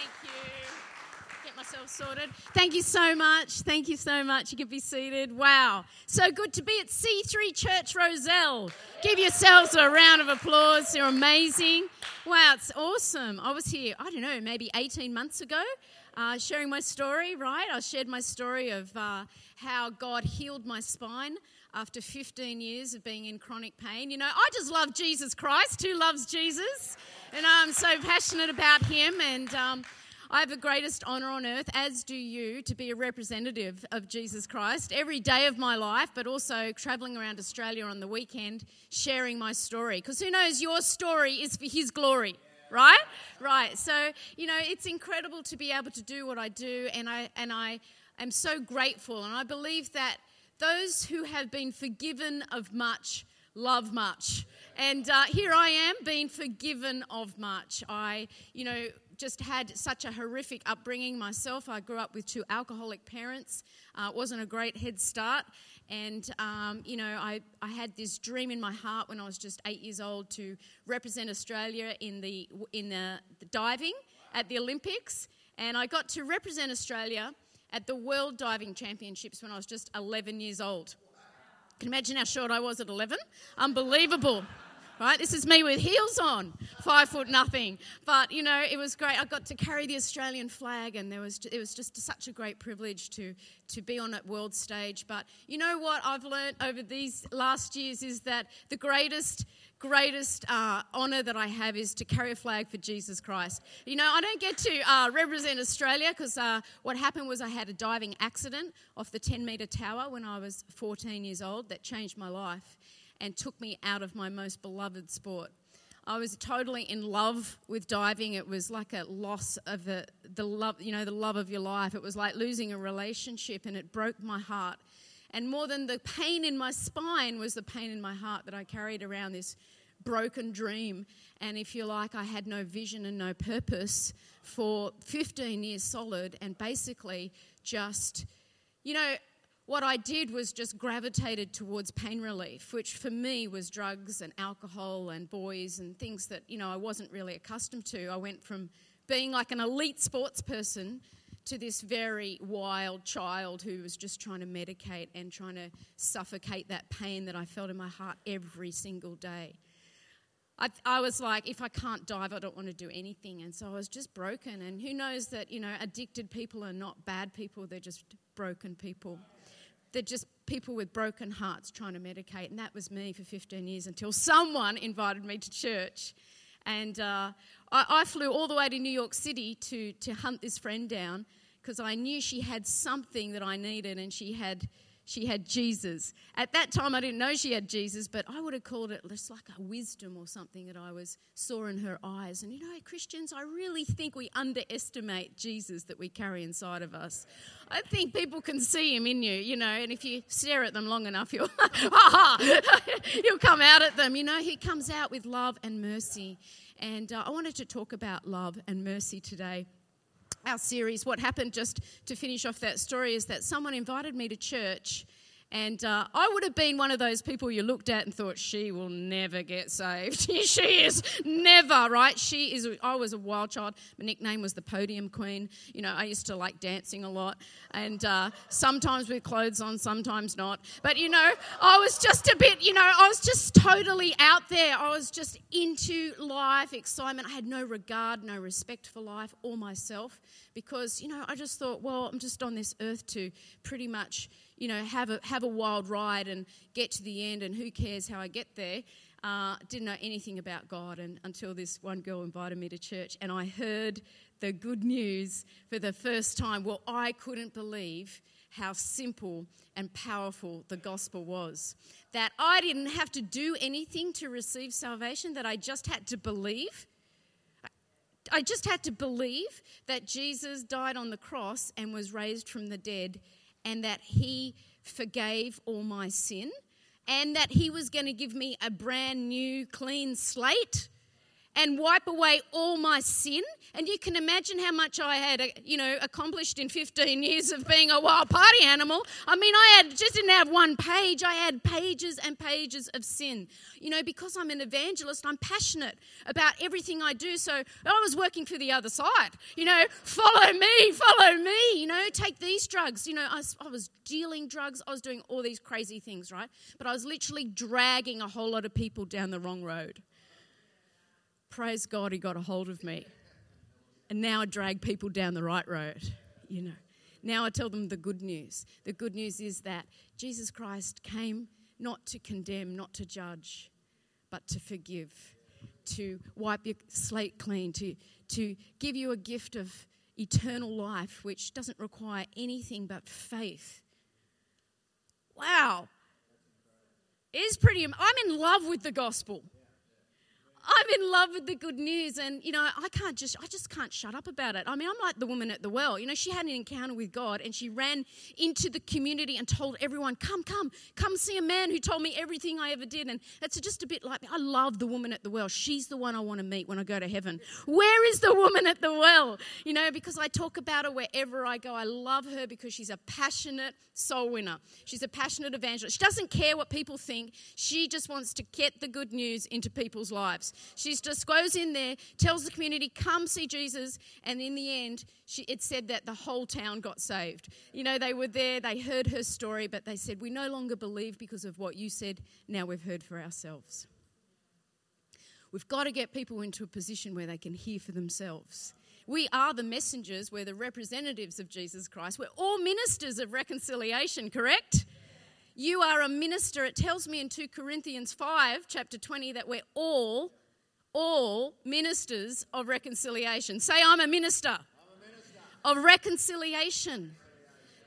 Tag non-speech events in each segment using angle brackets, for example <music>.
Thank you. Get myself sorted. Thank you so much. Thank you so much. You can be seated. Wow. So good to be at C3 Church Rozelle. Give yourselves a round of applause. You're amazing. Wow, it's awesome. I was here, I don't know, maybe 18 months ago. Uh, sharing my story, right? I shared my story of uh, how God healed my spine after 15 years of being in chronic pain. You know, I just love Jesus Christ. Who loves Jesus? And I'm so passionate about him. And um, I have the greatest honour on earth, as do you, to be a representative of Jesus Christ every day of my life, but also travelling around Australia on the weekend sharing my story. Because who knows, your story is for his glory right right so you know it's incredible to be able to do what i do and i and i am so grateful and i believe that those who have been forgiven of much love much. And uh, here I am being forgiven of much. I, you know, just had such a horrific upbringing myself. I grew up with two alcoholic parents. Uh, it wasn't a great head start. And, um, you know, I, I had this dream in my heart when I was just eight years old to represent Australia in the, in the, the diving at the Olympics. And I got to represent Australia at the World Diving Championships when I was just 11 years old. Can you imagine how short I was at 11? Unbelievable. Right, this is me with heels on, five foot nothing. But you know, it was great. I got to carry the Australian flag, and there was it was just such a great privilege to to be on that world stage. But you know what I've learned over these last years is that the greatest greatest uh, honour that I have is to carry a flag for Jesus Christ. You know, I don't get to uh, represent Australia because uh, what happened was I had a diving accident off the 10 metre tower when I was 14 years old that changed my life and took me out of my most beloved sport. I was totally in love with diving. It was like a loss of the, the love, you know, the love of your life. It was like losing a relationship, and it broke my heart. And more than the pain in my spine was the pain in my heart that I carried around this broken dream. And if you like, I had no vision and no purpose for 15 years solid, and basically just, you know, what I did was just gravitated towards pain relief, which for me was drugs and alcohol and boys and things that, you know, I wasn't really accustomed to. I went from being like an elite sports person to this very wild child who was just trying to medicate and trying to suffocate that pain that I felt in my heart every single day. I, I, was like, if I can't dive, I don't want to do anything. And so I was just broken. And who knows that, you know, addicted people are not bad people, they're just broken people. They're just people with broken hearts trying to medicate. And that was me for 15 years until someone <laughs> invited me to church. And uh, I, I, flew all the way to New York City to, to hunt this friend down because I knew she had something that I needed and she had she had Jesus. At that time, I didn't know she had Jesus, but I would have called it just like a wisdom or something that I was saw in her eyes. And you know, Christians, I really think we underestimate Jesus that we carry inside of us. I think people can see him in you, you know, and if you stare at them long enough, you'll, <laughs> you'll come out at them. You know, he comes out with love and mercy. And uh, I wanted to talk about love and mercy today our series, what happened just to finish off that story is that someone invited me to church and uh, I would have been one of those people you looked at and thought, she will never get saved. <laughs> she is never, right? She is, I was a wild child. My nickname was the podium queen. You know, I used to like dancing a lot and uh, sometimes with clothes on, sometimes not. But, you know, I was just a bit, you know, I was just totally out there. I was just into life, excitement. I had no regard, no respect for life or myself because, you know, I just thought, well, I'm just on this earth to pretty much you know, have a, have a wild ride and get to the end and who cares how I get there. Uh, didn't know anything about God and, until this one girl invited me to church and I heard the good news for the first time. Well, I couldn't believe how simple and powerful the gospel was. That I didn't have to do anything to receive salvation, that I just had to believe. I just had to believe that Jesus died on the cross and was raised from the dead and that He forgave all my sin and that He was going to give me a brand new, clean slate and wipe away all my sin. And you can imagine how much I had, uh, you know, accomplished in 15 years of being a wild party animal. I mean, I had just didn't have one page. I had pages and pages of sin. You know, because I'm an evangelist, I'm passionate about everything I do. So I was working for the other side. You know, follow me, follow me. You know, take these drugs. You know, I I was dealing drugs. I was doing all these crazy things, right? But I was literally dragging a whole lot of people down the wrong road praise God, he got a hold of me. And now I drag people down the right road, you know. Now I tell them the good news. The good news is that Jesus Christ came not to condemn, not to judge, but to forgive, to wipe your slate clean, to, to give you a gift of eternal life, which doesn't require anything but faith. Wow. It is pretty, I'm in love with the gospel. I'm in love with the good news, and you know, I can't just, I just can't shut up about it. I mean, I'm like the woman at the well. You know, she had an encounter with God, and she ran into the community and told everyone, "Come, come, come see a man who told me everything I ever did." And it's just a bit like me. I love the woman at the well. She's the one I want to meet when I go to heaven. Where is the woman at the well? You know, because I talk about her wherever I go. I love her because she's a passionate soul winner. She's a passionate evangelist. She doesn't care what people think. She just wants to get the good news into people's lives. She just goes in there, tells the community, come see Jesus, and in the end, she, it said that the whole town got saved. You know, they were there, they heard her story, but they said, We no longer believe because of what you said, now we've heard for ourselves. We've got to get people into a position where they can hear for themselves. We are the messengers, we're the representatives of Jesus Christ. We're all ministers of reconciliation, correct? You are a minister. It tells me in 2 Corinthians 5, chapter 20, that we're all all ministers of reconciliation. Say, I'm a minister, I'm a minister. of reconciliation.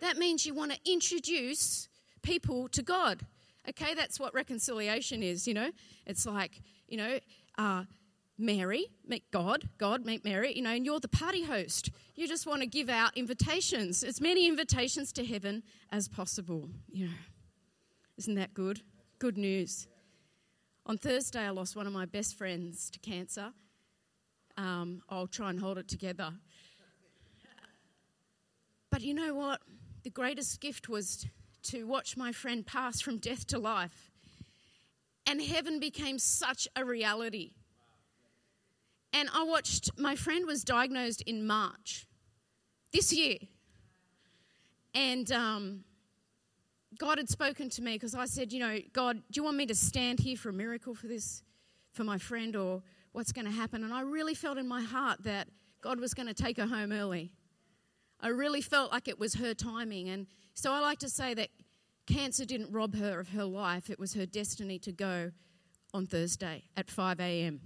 That means you want to introduce people to God. Okay, that's what reconciliation is, you know. It's like, you know, uh, Mary, meet God, God, meet Mary, you know, and you're the party host. You just want to give out invitations, as many invitations to heaven as possible, you know. Isn't that good? Good news. On Thursday, I lost one of my best friends to cancer. Um, I'll try and hold it together. But you know what? The greatest gift was to watch my friend pass from death to life. And heaven became such a reality. And I watched, my friend was diagnosed in March this year. And um, God had spoken to me because I said, you know, God, do you want me to stand here for a miracle for this, for my friend, or what's going to happen? And I really felt in my heart that God was going to take her home early. I really felt like it was her timing. And so I like to say that cancer didn't rob her of her life, it was her destiny to go on Thursday at 5 a.m.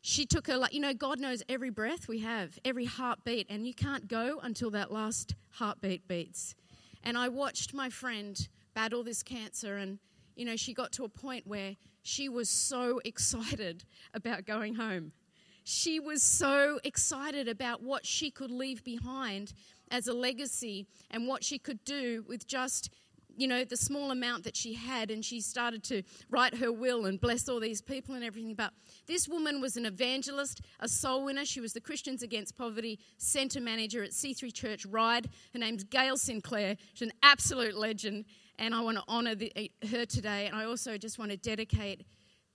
She took her, you know, God knows every breath we have, every heartbeat, and you can't go until that last heartbeat beats. And I watched my friend battle this cancer, and you know, she got to a point where she was so <laughs> excited about going home. She was so excited about what she could leave behind as a legacy and what she could do with just you know, the small amount that she had, and she started to write her will and bless all these people and everything. But this woman was an evangelist, a soul winner. She was the Christians Against Poverty Centre Manager at C3 Church Ryde. Her name's Gail Sinclair. She's an absolute legend, and I want to honour the, eh, her today. And I also just want to dedicate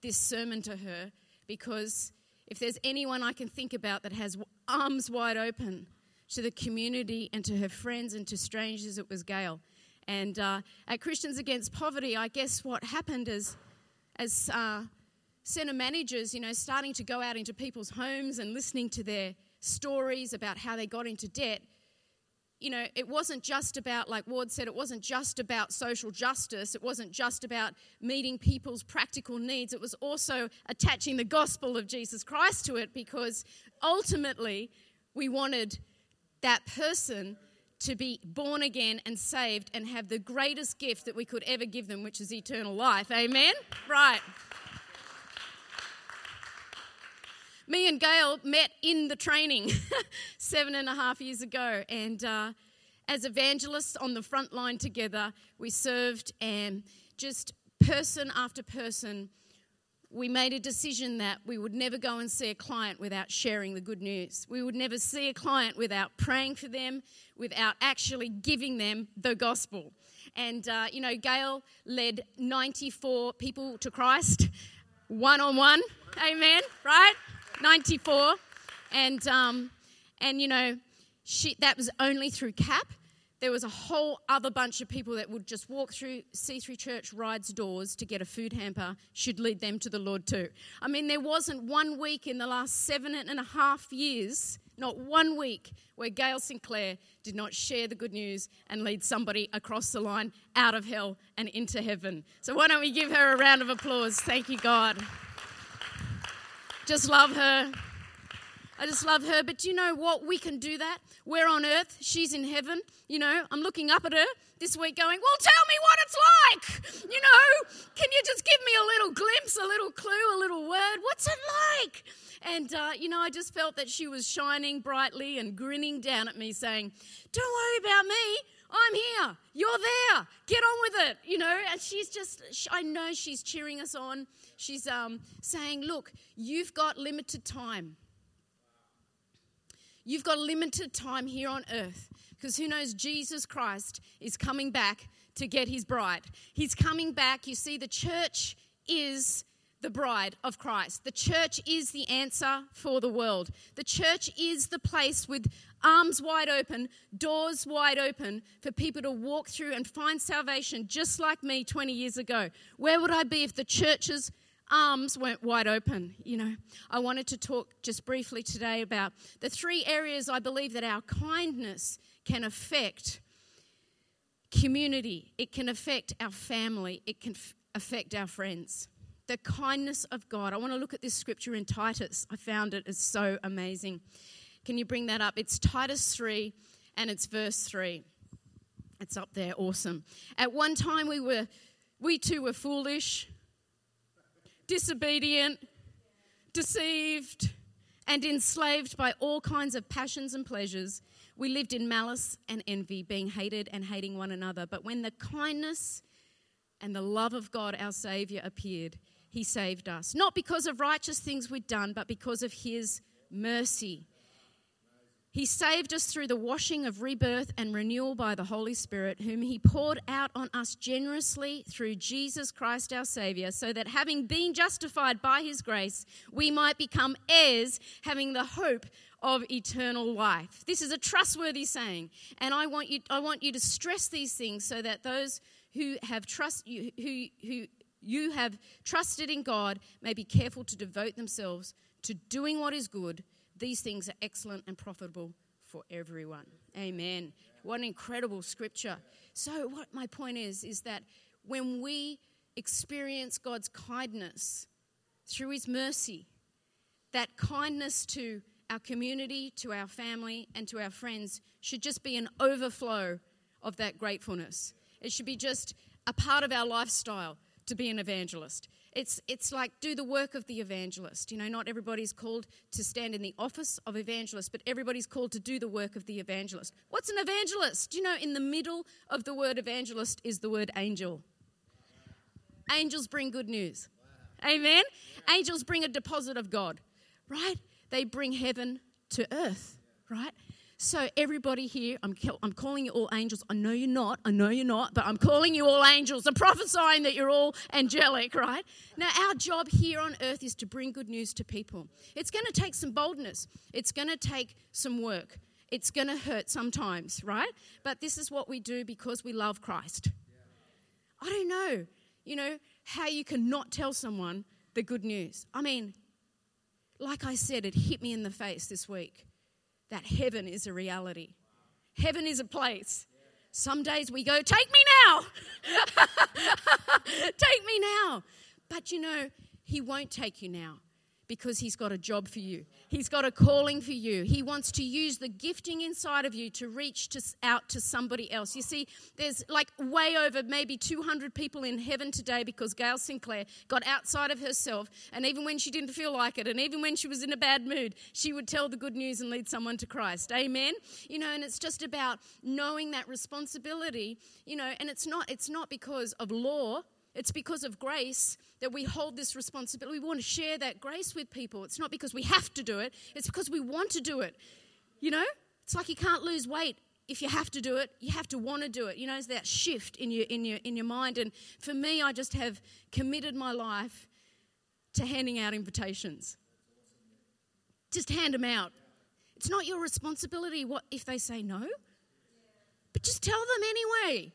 this sermon to her because if there's anyone I can think about that has arms wide open to the community and to her friends and to strangers, it was Gail. And uh, at Christians Against Poverty, I guess what happened is, as uh, centre managers, you know, starting to go out into people's homes and listening to their stories about how they got into debt, you know, it wasn't just about, like Ward said, it wasn't just about social justice. It wasn't just about meeting people's practical needs. It was also attaching the gospel of Jesus Christ to it because ultimately we wanted that person to be born again and saved and have the greatest gift that we could ever give them, which is eternal life. Amen? Right. Me and Gail met in the training <laughs> seven and a half years ago, and uh, as evangelists on the front line together, we served, and just person after person we made a decision that we would never go and see a client without sharing the good news. We would never see a client without praying for them, without actually giving them the gospel. And, uh, you know, Gail led 94 people to Christ one on one. Amen, right? 94. And, um, and you know, she, that was only through CAP there was a whole other bunch of people that would just walk through C3 Church Ryde's doors to get a food hamper, should lead them to the Lord too. I mean, there wasn't one week in the last seven and a half years, not one week, where Gail Sinclair did not share the good news and lead somebody across the line out of hell and into heaven. So, why don't we give her a round of applause? Thank you, God. Just love her. I just love her. But do you know what? We can do that. We're on earth, she's in heaven. You know, I'm looking up at her this week going, Well, tell me what it's like. You know, can you just give me a little glimpse, a little clue, a little word? What's it like? And, uh, you know, I just felt that she was shining brightly and grinning down at me, saying, Don't worry about me. I'm here. You're there. Get on with it. You know, and she's just, I know she's cheering us on. She's um, saying, Look, you've got limited time. You've got limited time here on earth because who knows, Jesus Christ is coming back to get his bride. He's coming back. You see, the church is the bride of Christ. The church is the answer for the world. The church is the place with arms wide open, doors wide open for people to walk through and find salvation, just like me 20 years ago. Where would I be if the churches arms weren't wide open. You know, I wanted to talk just briefly today about the three areas I believe that our kindness can affect community, it can affect our family, it can f- affect our friends. The kindness of God. I want to look at this scripture in Titus. I found it is so amazing. Can you bring that up? It's Titus 3 and it's verse 3. It's up there, awesome. At one time we were we too were foolish, disobedient, deceived, and enslaved by all kinds of passions and pleasures. We lived in malice and envy, being hated and hating one another. But when the kindness and the love of God, our Savior, appeared, He saved us. Not because of righteous things we'd done, but because of His mercy. He saved us through the washing of rebirth and renewal by the Holy Spirit, whom He poured out on us generously through Jesus Christ our Savior, so that having been justified by His grace, we might become heirs, having the hope of eternal life. This is a trustworthy saying, and I want you, I want you to stress these things so that those who have trust, who, who you have trusted in God may be careful to devote themselves to doing what is good these things are excellent and profitable for everyone. Amen. What an incredible scripture. So, what my point is, is that when we experience God's kindness through His mercy, that kindness to our community, to our family, and to our friends should just be an overflow of that gratefulness. It should be just a part of our lifestyle to be an evangelist. It's, it's like do the work of the evangelist. You know, not everybody's called to stand in the office of evangelist, but everybody's called to do the work of the evangelist. What's an evangelist? You know, in the middle of the word evangelist is the word angel. Angels bring good news. Amen? Angels bring a deposit of God, right? They bring heaven to earth, right? So, everybody here, I'm, I'm calling you all angels. I know you're not. I know you're not, but I'm calling you all angels. I'm <laughs> prophesying that you're all angelic, right? Now, our job here on earth is to bring good news to people. It's going to take some boldness, it's going to take some work. It's going to hurt sometimes, right? But this is what we do because we love Christ. I don't know, you know, how you can not tell someone the good news. I mean, like I said, it hit me in the face this week that heaven is a reality. Heaven is a place. Some days we go, Take me now! <laughs> take me now! But you know, He won't take you now because He's got a job for you. He's got a calling for you. He wants to use the gifting inside of you to reach to, out to somebody else. You see, there's like way over maybe 200 people in heaven today because Gail Sinclair got outside of herself. And even when she didn't feel like it, and even when she was in a bad mood, she would tell the good news and lead someone to Christ. Amen. You know, and it's just about knowing that responsibility, you know, and it's not it's not because of law It's because of grace that we hold this responsibility. We want to share that grace with people. It's not because we have to do it, it's because we want to do it. You know? It's like you can't lose weight if you have to do it, you have to want to do it. You know, it's that shift in your in your in your mind. And for me, I just have committed my life to handing out invitations. Just hand them out. It's not your responsibility what if they say no. But just tell them anyway.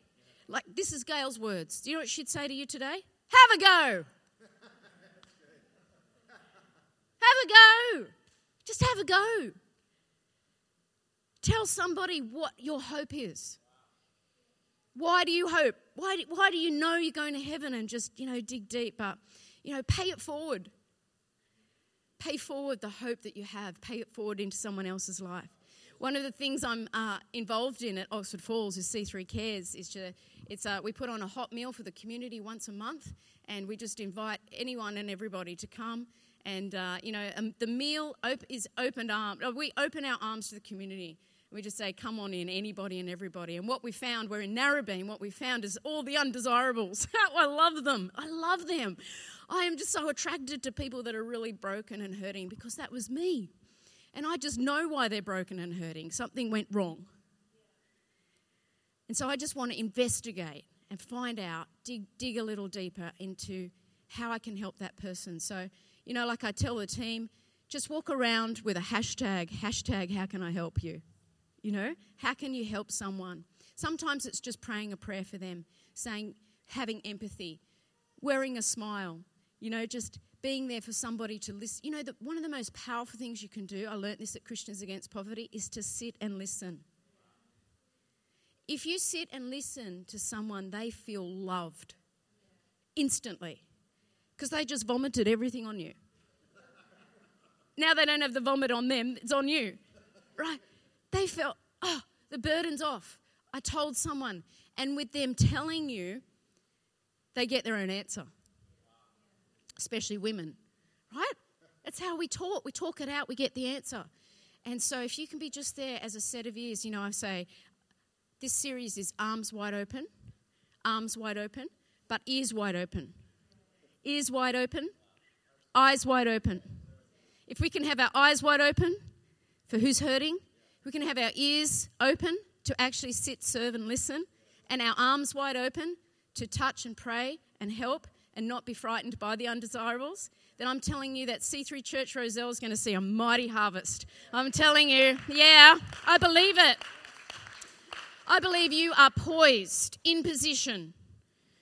Like this is Gail's words. Do you know what she'd say to you today? Have a go. have a go. Just have a go. Tell somebody what your hope is. Why do you hope? Why do, why do you know you're going to heaven and just, you know, dig deep? But, you know, pay it forward. Pay forward the hope that you have. Pay it forward into someone else's life. One of the things I'm uh, involved in at Oxford Falls is C3 Cares. Is to, it's uh, we put on a hot meal for the community once a month, and we just invite anyone and everybody to come. And uh, you know, um, the meal op- is opened arms. We open our arms to the community. We just say, come on in, anybody and everybody. And what we found, we're in Narrabeen, what we found is all the undesirables. <laughs> I love them. I love them. I am just so attracted to people that are really broken and hurting because that was me. And I just know why they're broken and hurting. Something went wrong. And so I just want to investigate and find out, dig, dig a little deeper into how I can help that person. So, you know, like I tell the team, just walk around with a hashtag, hashtag, how can I help you? You know, how can you help someone? Sometimes it's just praying a prayer for them, saying, having empathy, wearing a smile, you know, just being there for somebody to listen. You know, the, one of the most powerful things you can do, I learnt this at Christians Against Poverty, is to sit and listen. If you sit and listen to someone, they feel loved instantly because they just vomited everything on you. Now they don't have the vomit on them, it's on you, right? They felt, oh, the burden's off. I told someone. And with them telling you, they get their own answer, especially women, right? That's how we talk. We talk it out, we get the answer. And so if you can be just there as a set of ears, you know, I say, this series is arms wide open, arms wide open, but ears wide open. Ears wide open, eyes wide open. If we can have our eyes wide open for who's hurting, we can have our ears open to actually sit, serve, and listen, and our arms wide open to touch and pray and help and not be frightened by the undesirables, then I'm telling you that C3 Church Rozelle is going to see a mighty harvest. I'm telling you, yeah, I believe it. I believe you are poised in position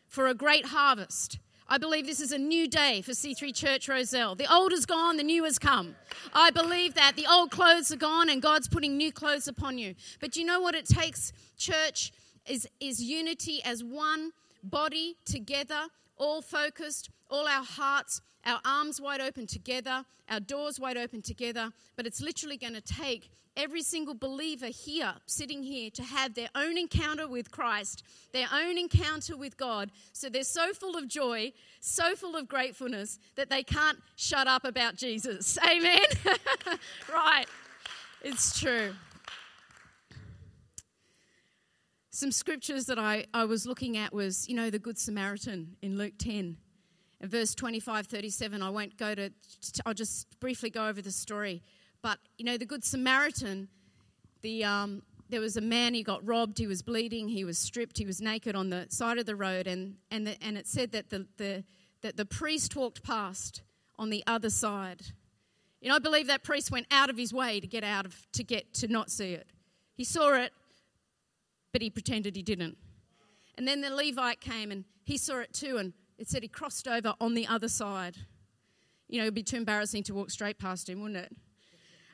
for a great harvest. I believe this is a new day for C3 Church Rozelle. The old is gone, the new has come. I believe that the old clothes are gone and God's putting new clothes upon you. But you know what it takes, church, is, is unity as one body together, all focused, all our hearts, our arms wide open together, our doors wide open together. But it's literally going to take every single believer here, sitting here, to have their own encounter with Christ, their own encounter with God. So they're so full of joy, so full of gratefulness that they can't shut up about Jesus. <laughs> Amen? <laughs> right. It's true. Some scriptures that I, I was looking at was, you know, the Good Samaritan in Luke 10. In verse 25, 37, I won't go to, I'll just briefly go over the story. But, you know, the Good Samaritan, the, um, there was a man, he got robbed, he was bleeding, he was stripped, he was naked on the side of the road, and, and, the, and it said that the, the, that the priest walked past on the other side. You know, I believe that priest went out of his way to get out of, to get, to not see it. He saw it, but he pretended he didn't. And then the Levite came and he saw it too, and it said he crossed over on the other side. You know, it'd be too embarrassing to walk straight past him, wouldn't it?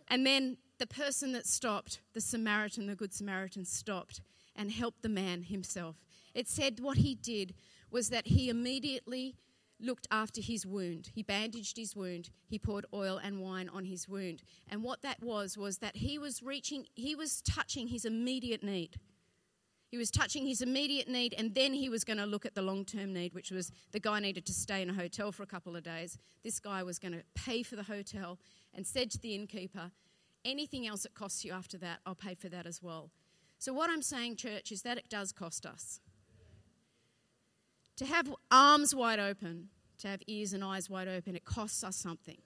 And then the person that stopped, the Samaritan, the Good Samaritan, stopped and helped the man himself. It said what he did was that he immediately looked after his wound. He bandaged his wound. He poured oil and wine on his wound. And what that was, was that he was reaching, he was touching his immediate need. He was touching his immediate need, and then he was going to look at the long term need, which was the guy needed to stay in a hotel for a couple of days. This guy was going to pay for the hotel and said to the innkeeper, Anything else that costs you after that, I'll pay for that as well. So, what I'm saying, church, is that it does cost us. To have arms wide open, to have ears and eyes wide open, it costs us something.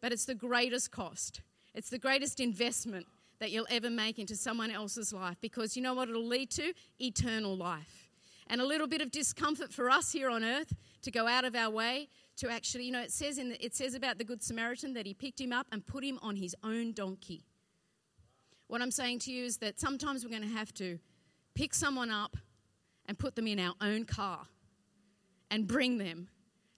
But it's the greatest cost. It's the greatest investment that you'll ever make into someone else's life because you know what it'll lead to? Eternal life. And a little bit of discomfort for us here on earth to go out of our way to actually, you know, it says in the, it says about the good Samaritan that he picked him up and put him on his own donkey. What I'm saying to you is that sometimes we're going to have to pick someone up and put them in our own car and bring them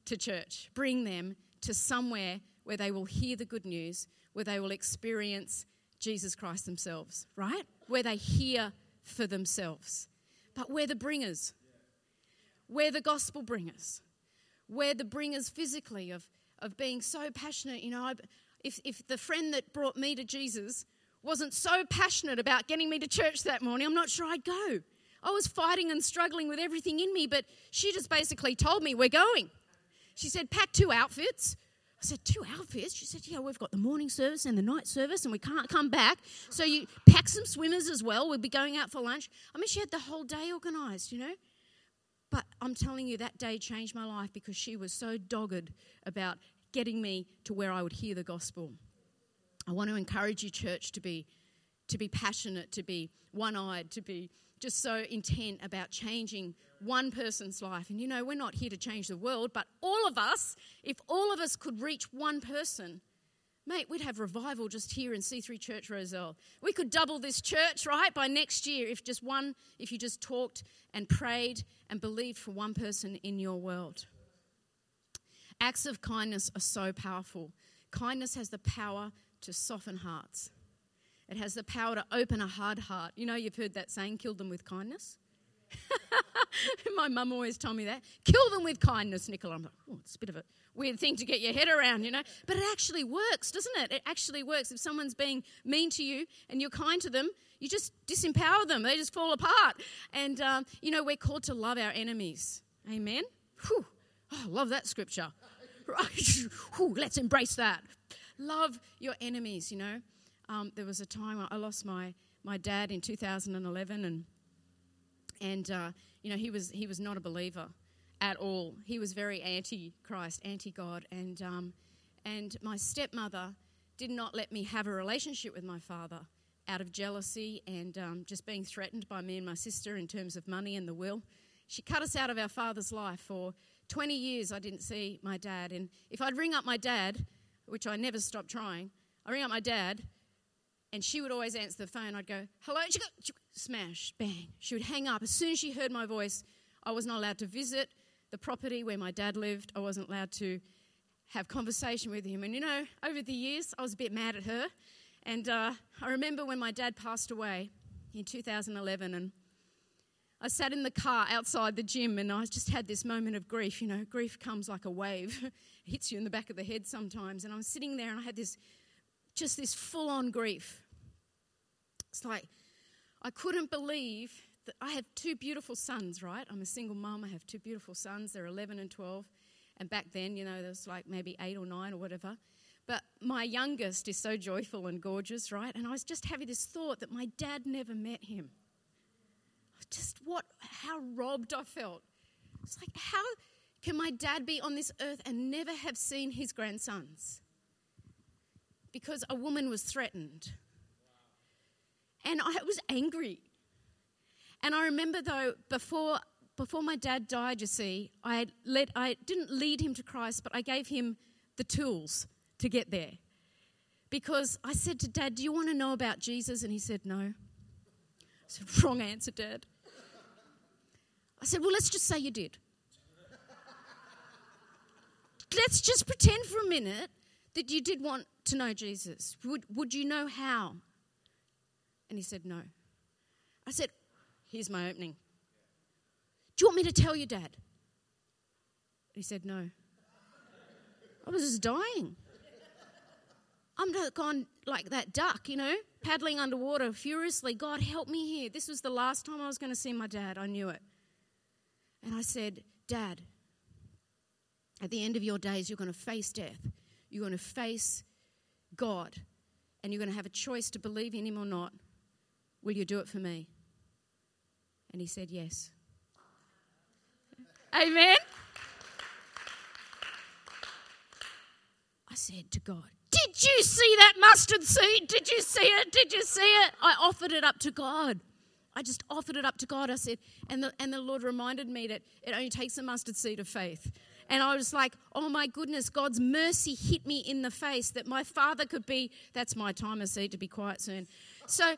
to church, bring them to somewhere where they will hear the good news, where they will experience Jesus Christ themselves, right? Where they hear for themselves. But we're the bringers. We're the gospel bringers. We're the bringers physically of, of being so passionate. You know, if, if the friend that brought me to Jesus wasn't so passionate about getting me to church that morning, I'm not sure I'd go. I was fighting and struggling with everything in me, but she just basically told me, We're going. She said, Pack two outfits. I said, Two outfits? She said, Yeah, we've got the morning service and the night service, and we can't come back. So you pack some swimmers as well. We'll be going out for lunch. I mean, she had the whole day organized, you know? But I'm telling you, that day changed my life because she was so dogged about getting me to where I would hear the gospel. I want to encourage you, church, to be, to be passionate, to be one eyed, to be just so intent about changing one person's life. And you know, we're not here to change the world, but all of us, if all of us could reach one person, mate, we'd have revival just here in C3 Church Rozelle. We could double this church, right, by next year if just one, if you just talked and prayed and believed for one person in your world. Acts of kindness are so powerful. Kindness has the power to soften hearts. It has the power to open a hard heart. You know, you've heard that saying, kill them with kindness. <laughs> <laughs> My mum always told me that. Kill them with kindness, Nicola. I'm like, oh, it's a bit of a weird thing to get your head around, you know. But it actually works, doesn't it? It actually works. If someone's being mean to you and you're kind to them, you just disempower them. They just fall apart. And, um, you know, we're called to love our enemies. Amen? Whew. Oh, I love that scripture. Right. <laughs> Whew, let's embrace that. Love your enemies, you know. Um, there was a time I lost my, my dad in 2011 and and uh, you know he was he was not a believer at all. He was very anti-Christ, anti-God, and um, and my stepmother did not let me have a relationship with my father out of jealousy and um, just being threatened by me and my sister in terms of money and the will. She cut us out of our father's life for 20 years. I didn't see my dad, and if I'd ring up my dad, which I never stopped trying, I ring up my dad, and she would always answer the phone. I'd go, "Hello," smash, bang. She would hang up. As soon as she heard my voice, I was not allowed to visit the property where my dad lived. I wasn't allowed to have conversation with him. And you know, over the years, I was a bit mad at her. And uh, I remember when my dad passed away in 2011, and I sat in the car outside the gym, and I just had this moment of grief. You know, grief comes like a wave, <laughs> it hits you in the back of the head sometimes. And I was sitting there, and I had this, just this full-on grief. It's like I couldn't believe that I have two beautiful sons, right? I'm a single mum. I have two beautiful sons. They're 11 and 12. And back then, you know, there was like maybe eight or nine or whatever. But my youngest is so joyful and gorgeous, right? And I was just having this thought that my dad never met him. Just what, how robbed I felt. It's like, how can my dad be on this earth and never have seen his grandsons? Because a woman was threatened and I was angry. And I remember though, before before my dad died, you see, I led I didn't lead him to Christ, but I gave him the tools to get there. Because I said to Dad, Do you want to know about Jesus? And he said, No. I said, <laughs> Wrong answer, Dad. I said, Well, let's just say you did. <laughs> let's just pretend for a minute that you did want to know Jesus. Would, would you know how? And he said, No. I said, Here's my opening. Do you want me to tell you, Dad? He said, No. I was just dying. I'm gone like that duck, you know, paddling underwater furiously. God, help me here. This was the last time I was going to see my dad. I knew it. And I said, Dad, at the end of your days, you're going to face death. You're going to face God. And you're going to have a choice to believe in Him or not. Will you do it for me? And he said, Yes. Amen. I said to God, Did you see that mustard seed? Did you see it? Did you see it? I offered it up to God. I just offered it up to God. I said, and the, and the Lord reminded me that it only takes a mustard seed of faith. And I was like, oh my goodness, God's mercy hit me in the face that my father could be. That's my timer seed to be quiet soon. So,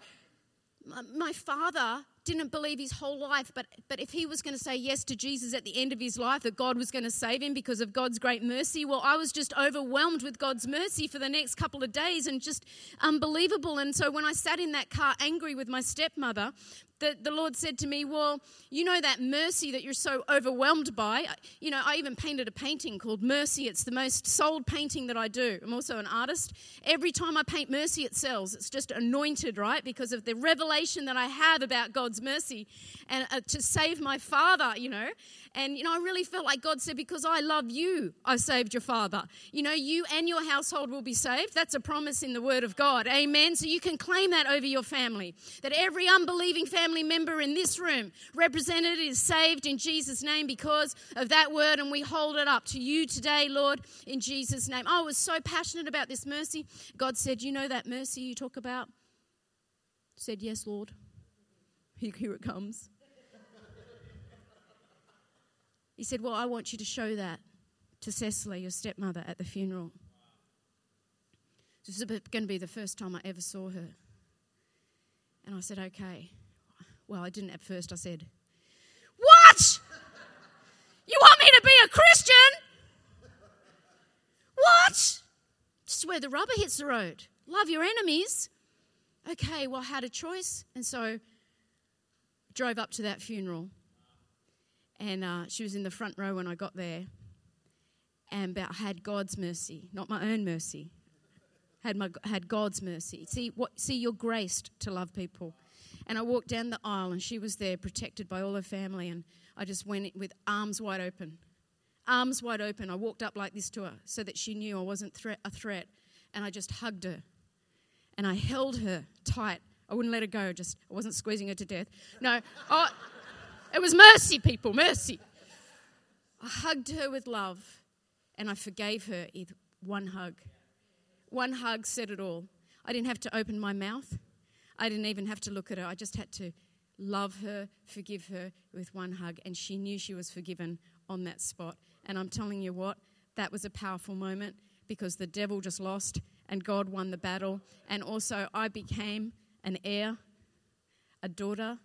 my father didn't believe his whole life, but, but if he was going to say yes to Jesus at the end of his life, that God was going to save him because of God's great mercy, well, I was just overwhelmed with God's mercy for the next couple of days and just unbelievable. And so when I sat in that car angry with my stepmother, the, the Lord said to me, Well, you know that mercy that you're so overwhelmed by. You know, I even painted a painting called Mercy. It's the most sold painting that I do. I'm also an artist. Every time I paint mercy, it sells. It's just anointed, right? Because of the revelation that I have about God's mercy and uh, to save my father, you know. And, you know, I really felt like God said, Because I love you, I saved your father. You know, you and your household will be saved. That's a promise in the Word of God. Amen. So you can claim that over your family. That every unbelieving family member in this room represented is saved in Jesus' name because of that word. And we hold it up to you today, Lord, in Jesus' name. Oh, I was so passionate about this mercy. God said, You know that mercy you talk about? said, Yes, Lord. Here it comes. He said, Well, I want you to show that to Cecily, your stepmother, at the funeral. This is going to be the first time I ever saw her. And I said, Okay. Well, I didn't at first. I said, What? You want me to be a Christian? What? Just where the rubber hits the road. Love your enemies. Okay, well, I had a choice. And so drove up to that funeral and uh, she was in the front row when I got there. And about had God's mercy, not my own mercy. Had my had God's mercy. See what? See, you're graced to love people. And I walked down the aisle, and she was there, protected by all her family. And I just went with arms wide open, arms wide open. I walked up like this to her, so that she knew I wasn't a threat. And I just hugged her, and I held her tight. I wouldn't let her go. Just I wasn't squeezing her to death. No. I, it was mercy, people, mercy. I hugged her with love and I forgave her with one hug. One hug said it all. I didn't have to open my mouth. I didn't even have to look at her. I just had to love her, forgive her with one hug. And she knew she was forgiven on that spot. And I'm telling you what, that was a powerful moment because the devil just lost and God won the battle. And also, I became an heir, a daughter,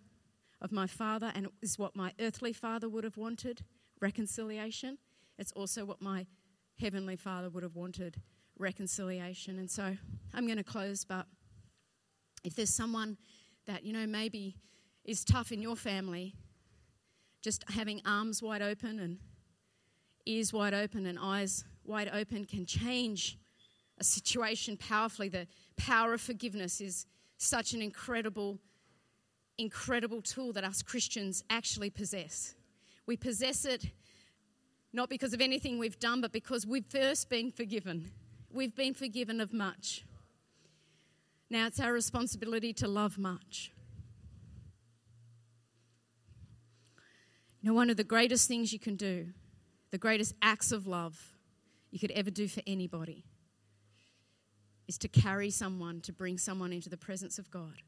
of my father, and it is what my earthly father would have wanted reconciliation. It's also what my heavenly father would have wanted reconciliation. And so I'm going to close, but if there's someone that, you know, maybe is tough in your family, just having arms wide open and ears wide open and eyes wide open can change a situation powerfully. The power of forgiveness is such an incredible incredible tool that us Christians actually possess. We possess it not because of anything we've done, but because we've first been forgiven. We've been forgiven of much. Now it's our responsibility to love much. You know, one of the greatest things you can do, the greatest acts of love you could ever do for anybody, is to carry someone, to bring someone into the presence of God.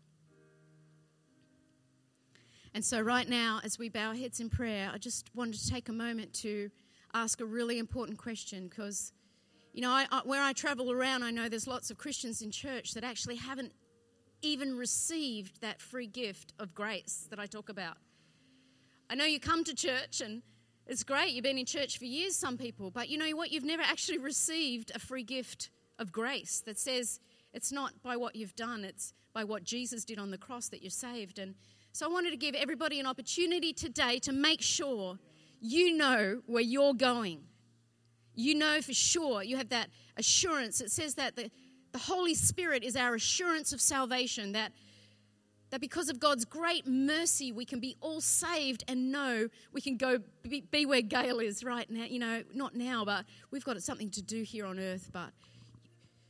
And so, right now, as we bow our heads in prayer, I just wanted to take a moment to ask a really important question because, you know, I, I, where I travel around, I know there's lots of Christians in church that actually haven't even received that free gift of grace that I talk about. I know you come to church and it's great, you've been in church for years, some people, but you know what? You've never actually received a free gift of grace that says it's not by what you've done, it's by what Jesus did on the cross that you're saved. And so I wanted to give everybody an opportunity today to make sure you know where you're going. You know for sure, you have that assurance. It says that the, the Holy Spirit is our assurance of salvation, that, that because of God's great mercy, we can be all saved and know we can go be, be where Gail is right now. You know, not now, but we've got something to do here on earth. But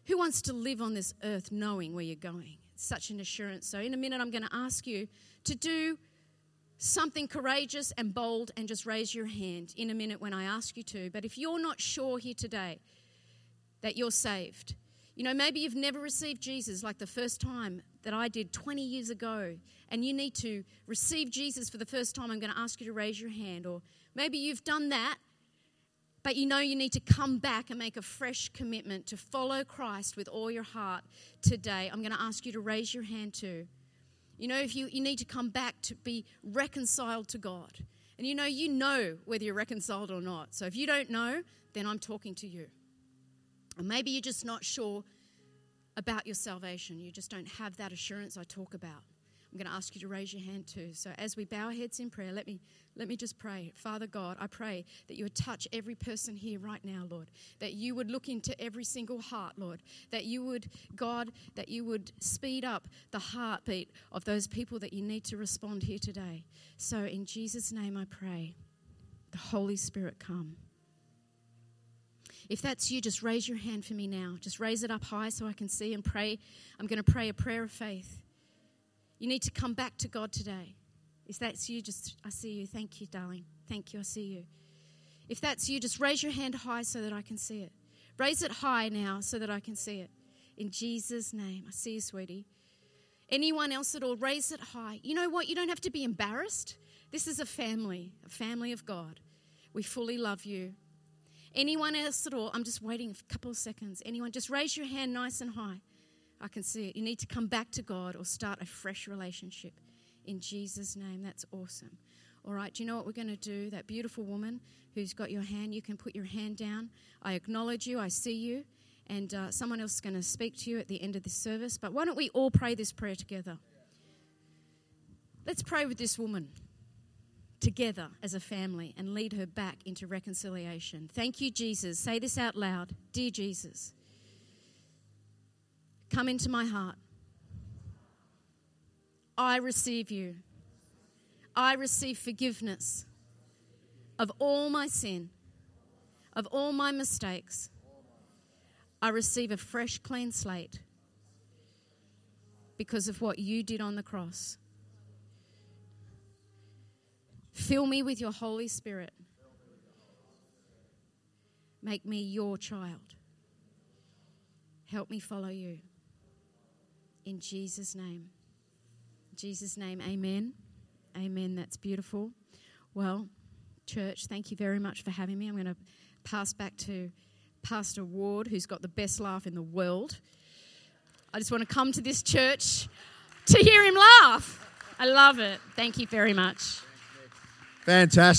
who wants to live on this earth knowing where you're going? It's such an assurance. So, in a minute, I'm going to ask you to do something courageous and bold and just raise your hand in a minute when I ask you to. But if you're not sure here today that you're saved, you know, maybe you've never received Jesus like the first time that I did 20 years ago, and you need to receive Jesus for the first time, I'm going to ask you to raise your hand. Or maybe you've done that, but you know you need to come back and make a fresh commitment to follow Christ with all your heart today. I'm going to ask you to raise your hand too. You know, if you, you need to come back to be reconciled to God. And you know, you know whether you're reconciled or not. So if you don't know, then I'm talking to you. And maybe you're just not sure about your salvation. You just don't have that assurance I talk about. I'm going to ask you to raise your hand too. So as we bow our heads in prayer, let me let me just pray. Father God, I pray that you would touch every person here right now, Lord. That you would look into every single heart, Lord. That you would, God, that you would speed up the heartbeat of those people that you need to respond here today. So in Jesus' name I pray. The Holy Spirit come. If that's you, just raise your hand for me now. Just raise it up high so I can see and pray. I'm going to pray a prayer of faith. You need to come back to God today. If that's you, just I see you. Thank you, darling. Thank you. I see you. If that's you, just raise your hand high so that I can see it. Raise it high now so that I can see it. In Jesus' name. I see you, sweetie. Anyone else at all, raise it high. You know what? You don't have to be embarrassed. This is a family, a family of God. We fully love you. Anyone else at all? I'm just waiting a couple of seconds. Anyone? Just raise your hand nice and high. I can see it. You need to come back to God or start a fresh relationship in Jesus' name. That's awesome. All right, do you know what we're going to do? That beautiful woman who's got your hand, you can put your hand down. I acknowledge you, I see you, and uh, someone else is going to speak to you at the end of this service. But why don't we all pray this prayer together? Let's pray with this woman together as a family and lead her back into reconciliation. Thank you, Jesus. Say this out loud Dear Jesus, come into my heart. I receive you. I receive forgiveness of all my sin, of all my mistakes. I receive a fresh, clean slate because of what you did on the cross. Fill me with your Holy Spirit. Make me your child. Help me follow you. In Jesus' name. Jesus' name, amen. Amen. That's beautiful. Well, church, thank you very much for having me. I'm going to pass back to Pastor Ward, who's got the best laugh in the world. I just want to come to this church to hear him laugh. I love it. Thank you very much. Fantastic.